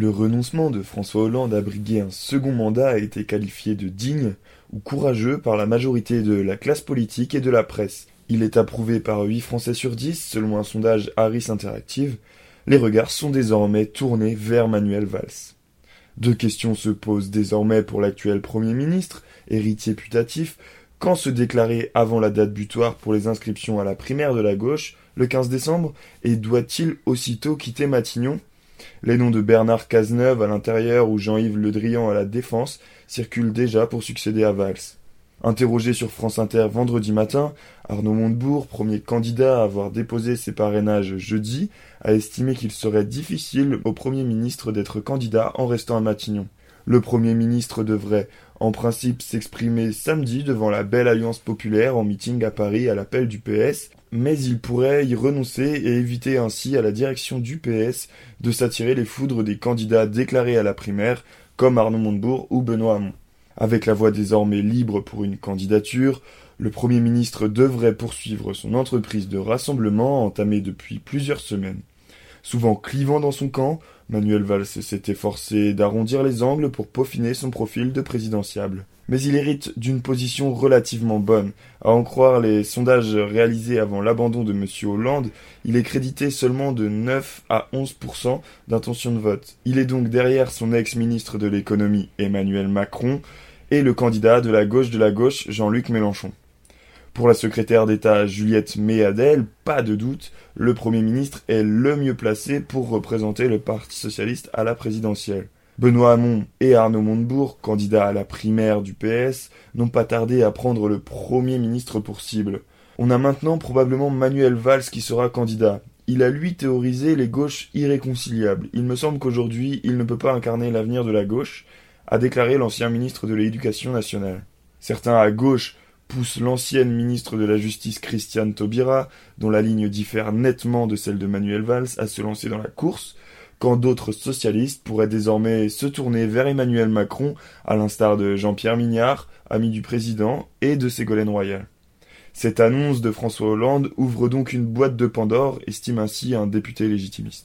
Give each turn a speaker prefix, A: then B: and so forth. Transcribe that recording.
A: Le renoncement de François Hollande à briguer un second mandat a été qualifié de digne ou courageux par la majorité de la classe politique et de la presse. Il est approuvé par 8 Français sur 10 selon un sondage Harris Interactive. Les regards sont désormais tournés vers Manuel Valls. Deux questions se posent désormais pour l'actuel Premier ministre, héritier putatif, quand se déclarer avant la date butoir pour les inscriptions à la primaire de la gauche, le 15 décembre, et doit-il aussitôt quitter Matignon? Les noms de Bernard Cazeneuve à l'intérieur ou Jean-Yves Le Drian à la défense circulent déjà pour succéder à Valls. Interrogé sur France Inter vendredi matin, Arnaud Montebourg, premier candidat à avoir déposé ses parrainages jeudi, a estimé qu'il serait difficile au Premier ministre d'être candidat en restant à Matignon. Le Premier ministre devrait, en principe, s'exprimer samedi devant la Belle Alliance populaire en meeting à Paris à l'appel du PS, mais il pourrait y renoncer et éviter ainsi à la direction du PS de s'attirer les foudres des candidats déclarés à la primaire, comme Arnaud Montebourg ou Benoît Hamon. Avec la voie désormais libre pour une candidature, le Premier ministre devrait poursuivre son entreprise de rassemblement entamée depuis plusieurs semaines. Souvent clivant dans son camp, Manuel Valls s'est efforcé d'arrondir les angles pour peaufiner son profil de présidentiable. Mais il hérite d'une position relativement bonne. À en croire les sondages réalisés avant l'abandon de M. Hollande, il est crédité seulement de 9 à 11% d'intention de vote. Il est donc derrière son ex-ministre de l'économie Emmanuel Macron et le candidat de la gauche de la gauche Jean-Luc Mélenchon. Pour la secrétaire d'État Juliette Méadel, pas de doute, le Premier ministre est le mieux placé pour représenter le Parti socialiste à la présidentielle. Benoît Hamon et Arnaud Montebourg, candidats à la primaire du PS, n'ont pas tardé à prendre le Premier ministre pour cible. On a maintenant probablement Manuel Valls qui sera candidat. Il a lui théorisé les gauches irréconciliables. Il me semble qu'aujourd'hui il ne peut pas incarner l'avenir de la gauche, a déclaré l'ancien ministre de l'Éducation nationale. Certains à gauche pousse l'ancienne ministre de la Justice Christiane Taubira, dont la ligne diffère nettement de celle de Manuel Valls, à se lancer dans la course, quand d'autres socialistes pourraient désormais se tourner vers Emmanuel Macron, à l'instar de Jean-Pierre Mignard, ami du président, et de Ségolène Royal. Cette annonce de François Hollande ouvre donc une boîte de Pandore, estime ainsi un député légitimiste.